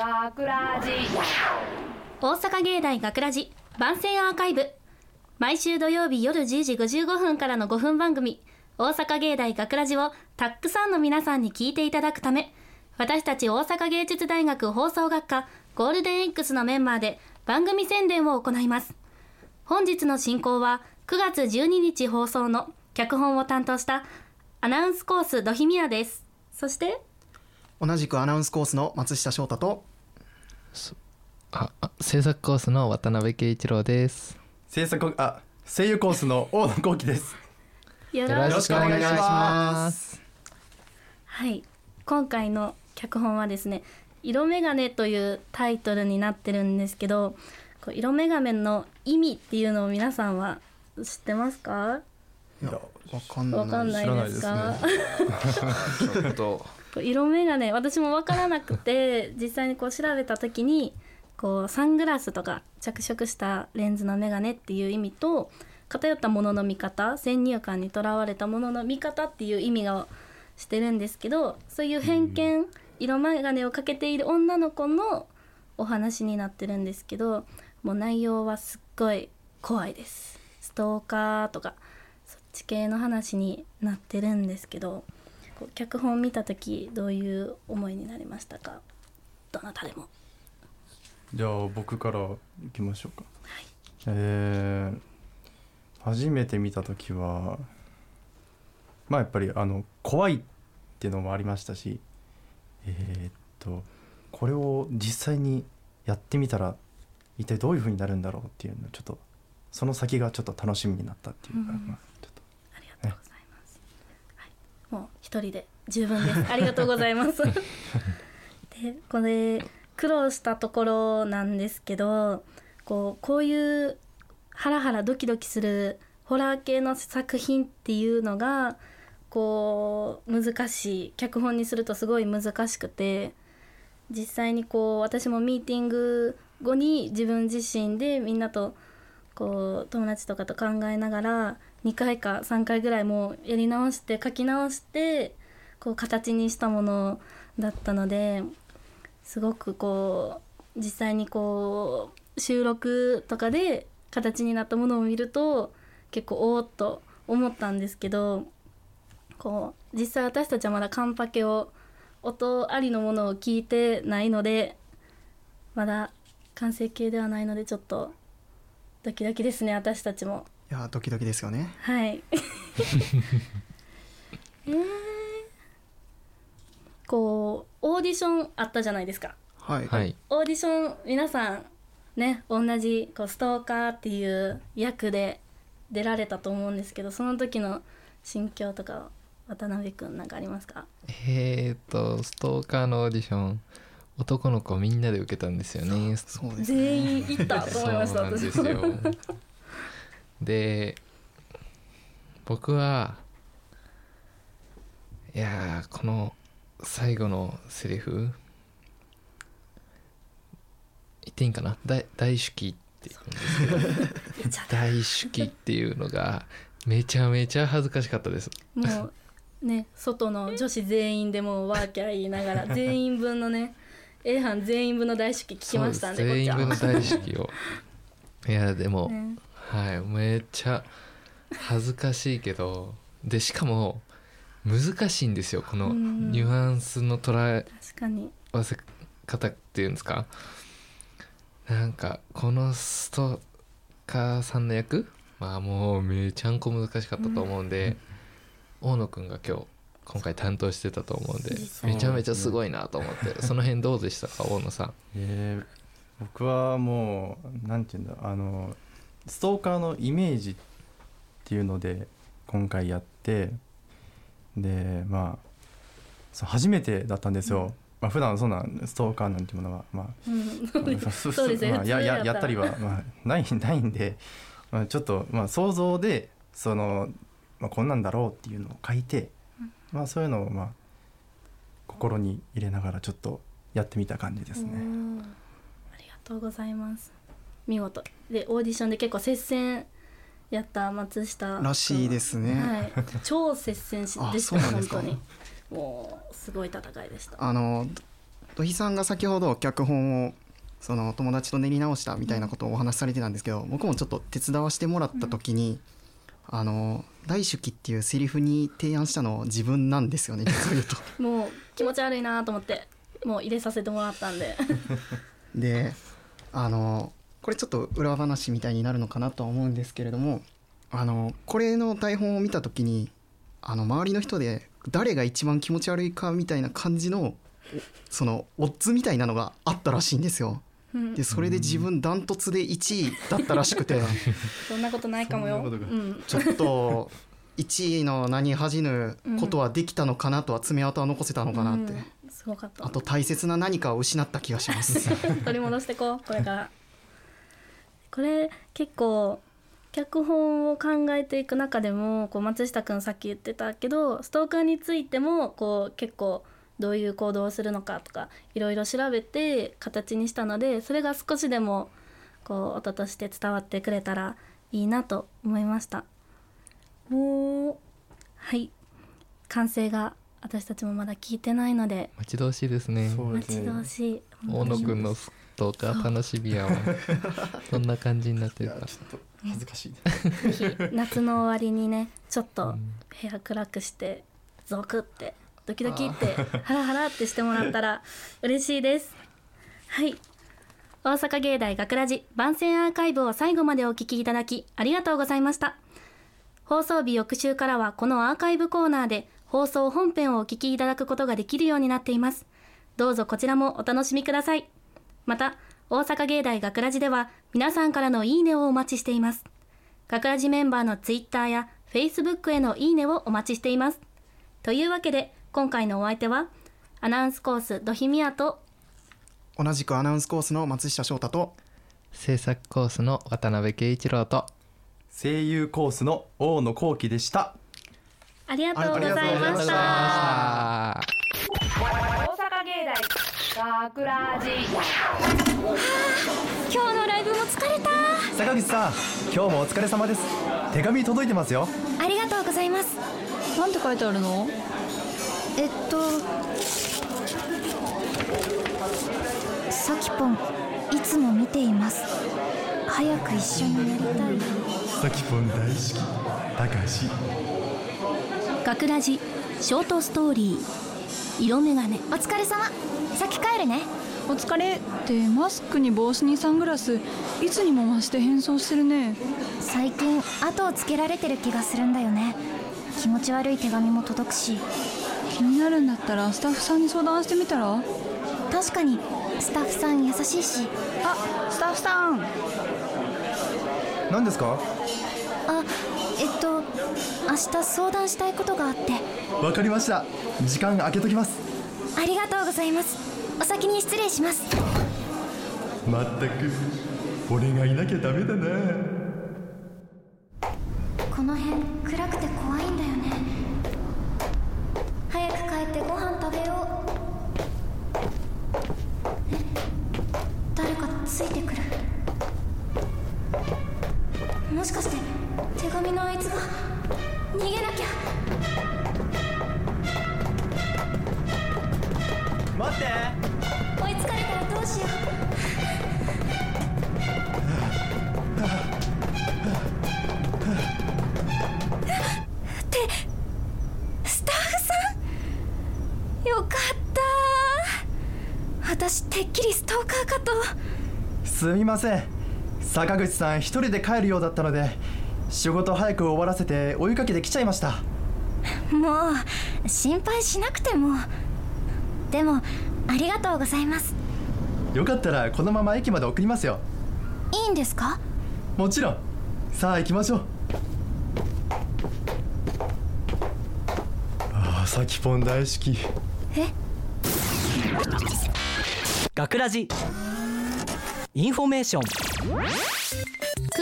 学ラジ大阪芸大学ラジ番宣アーカイブ。毎週土曜日夜10時55分からの5分番組大阪芸大学ラジをたくさんの皆さんに聞いていただくため私たち大阪芸術大学放送学科ゴールデン X のメンバーで番組宣伝を行います。本日の進行は9月12日放送の脚本を担当したアナウンスコースドヒミヤです。そして同じくアナウンスコースの松下翔太とああ制作コースの渡辺圭一郎です。制作あ声優コースの大野幸喜です。よよろしくお願いします。はい。今回の脚本はですね「色眼鏡」というタイトルになってるんですけどこう色眼鏡の意味っていうのを皆さんは知ってますか？いやわかんないわかんないですか？ちょっとこう色眼鏡私も分からなくて 実際にこう調べた時にこうサングラスとか着色したレンズの眼鏡っていう意味と偏ったものの見方先入観にとらわれたものの見方っていう意味がしてるんですけどそういう偏見色眼鏡をかけている女の子のお話になってるんですけどもう内容はすっごい怖いです。ストーカーとかそっち系の話になってるんですけど脚本見た時どういう思いになりましたか？どなたでも。じゃあ僕からいきましょうか。えー初めて見た時はまあやっぱりあの怖いっていうのもありましたし、えーっとこれを実際にやってみたら一体どういう風になるんだろうっていうのちょっとその先がちょっと楽しみになったっていうか、うんまあちょっとありがとうございます、はい、もう一人で十分です。ありがとうございます。でこれ苦労したところなんですけどこうこういうハラハラドキドキするホラー系の作品っていうのがこう難しい。脚本にするとすごい難しくて実際にこう私もミーティング後に自分自身でみんなとこう友達とかと考えながら2回か3回ぐらいもうやり直して書き直してこう形にしたものだったのですごくこう実際にこう収録とかで形になったものを見ると結構おおっと思ったんですけどこう実際私たちはまだカンパケを音ありのものを聞いてないのでまだ完成形ではないのでちょっとドキドキですね私たちも。いやドキドキですよね。はい。えー、こうオーディションあったじゃないですか。はい、はい。オーディション皆さんね同じこうストーカーっていう役で出られたと思うんですけどその時の心境とか渡辺くんなんかありますか？えー、っとストーカーのオーディション男の子みんなで受けたんですよね。そうですね。全員行ったと思いましたそうなんです私もよ。で僕はいやーこの最後のセリフ言っていいんかな？大大手記って言うんですけど。大手記っていうのがめちゃめちゃ恥ずかしかったです。もうね外の女子全員でもうワーキャー言いながら 全員分のね A 班全員分の大式聞きましたんで全員分の大手記を。いやでも、ね。はいめっちゃ恥ずかしいけどでしかも難しいんですよこのうん。ニュアンスの捉え確かに。合わせ方っていうんですか。なんかこのストーカーさんの役まあもうめちゃんこ難しかったと思うんで、大野くんが今日今回担当してたと思うんでめちゃめちゃすごいなと思って その辺どうでしたか大野さん？えー僕はもうなんていうんだあのストーカーのイメージっていうので今回やってでまあそう初めてだったんですよ、まあ普段そんなストーカーなんていうものはまあやったりは、まあ、ないないんで、まあ、ちょっと、まあ、想像でその、まあ、こんなんだろうっていうのを書いて、まあ、そういうのを、まあ、心に入れながらちょっとやってみた感じですおね。ーありがとうございます。見事。でオーディションで結構接戦やった松下君らしいですね。はい、超接戦しあでした本当に。もうすごい戦いでした。あの土肥さんが先ほど脚本をその友達と練り直したみたいなことをお話しされてたんですけど僕もちょっと手伝わせてもらった時に、あの大手記っていうセリフに提案したの自分なんですよね 実を言うと。もう気持ち悪いなと思ってもう入れさせてもらったんで であのこれちょっと裏話みたいになるのかなとは思うんですけれどもあのこれの台本を見た時にあの周りの人で誰が一番気持ち悪いかみたいな感じのそのオッズみたいなのがあったらしいんですよ。うん。でそれで自分ダントツで1位だったらしくて。そんなことないかもよ。ちょっと1位の名に恥じぬことはできたのかなとは爪痕は残せたのかなって、うん。すごかった。あと大切な何かを失った気がします。取り戻してこうこれから。これ結構脚本を考えていく中でもこう松下君さっき言ってたけどストーカーについてもこう結構どういう行動をするのかとかいろいろ調べて形にしたのでそれが少しでもこう音として伝わってくれたらいいなと思いました。もうはい。完成が私たちもまだ聞いてないので待ち遠しいですね。待ちそうですね遠しい。大野くんのストーカー楽しみやわ。そんな感じになってるか。ちょっと恥ずかしいです ぜひ夏の終わりにねちょっとうん。部屋暗くしてゾクってドキドキってハラハラってしてもらったら 嬉しいです。はい。大阪芸大学ラジ番宣アーカイブを最後までお聞きいただきありがとうございました。放送日翌週からはこのアーカイブコーナーで放送本編をお聞きいただくことができるようになっています。どうぞこちらもお楽しみください。また大阪芸大学ラジでは皆さんからのいいねをお待ちしています。学ラジメンバーのツイッターやフェイスブックへのいいねをお待ちしています。というわけで、今回のお相手は、アナウンスコースドヒミヤと、同じくアナウンスコースの松下翔太と制作コースの渡辺圭一郎と声優コースの大野幸喜でした。ありがとうございまし。した。あ大阪芸大学ラジ今日のライブも疲れた。坂口さん今日もお疲れ様です。手紙届いてますよ。ありがとうございます。なんて書いてあるの？えっとさきぽんいつも見ています。早く一緒になりたい。さきぽん大好き。高橋。学ラジショートストーリー、色眼鏡。お疲れ様。先帰るね。お疲れ。ってマスクに帽子にサングラス。いつにも増して変装してるね。最近後をつけられてる気がするんだよね。気持ち悪い手紙も届くし気になるんだったらスタッフさんに相談してみたら？確かにスタッフさん優しいし。あスタッフさん。何ですか？あえっと明日相談したいことがあって。わかりました。時間空けときます。ありがとうございます。お先に失礼します。まったく俺がいなきゃダメだな。この辺暗くて怖いんだよねってご飯食べよう。え？誰かついてくる。もしかして手紙のあいつが逃げなきゃ。待って。追いつかれたらどうしようてっきりストーカーかと。すみません。坂口さん一人で帰るようだったので仕事早く終わらせて追いかけてきちゃいました。もう心配しなくても。でもありがとうございます。よかったらこのまま駅まで送りますよ。いいんですか？もちろん。さあ行きましょう。ああさきぽん大好き。え？学ラジ。インフォメーション。9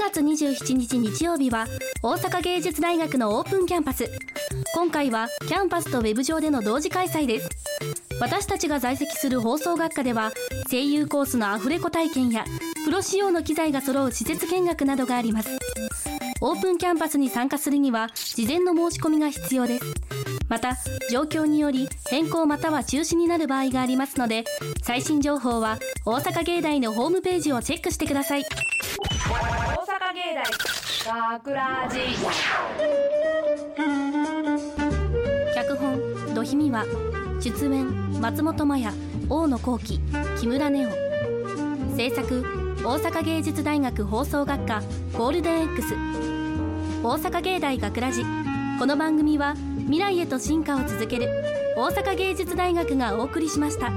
月27日日曜日は大阪芸術大学のオープンキャンパス。今回はキャンパスとウェブ上での同時開催です。私たちが在籍する放送学科では声優コースのアフレコ体験やプロ仕様の機材が揃う施設見学などがあります。オープンキャンパスに参加するには事前の申し込みが必要です。また状況により変更または中止になる場合がありますので最新情報は大阪芸大のホームページをチェックしてください。大阪芸大学ラジ脚本「ドヒミワ」出演松本麻也。大野幸喜。木村ネオ制作大阪芸術大学放送学科ゴールデン X 大阪芸大学ラジこの番組は未来へと進化を続ける大阪芸術大学がお送りしました。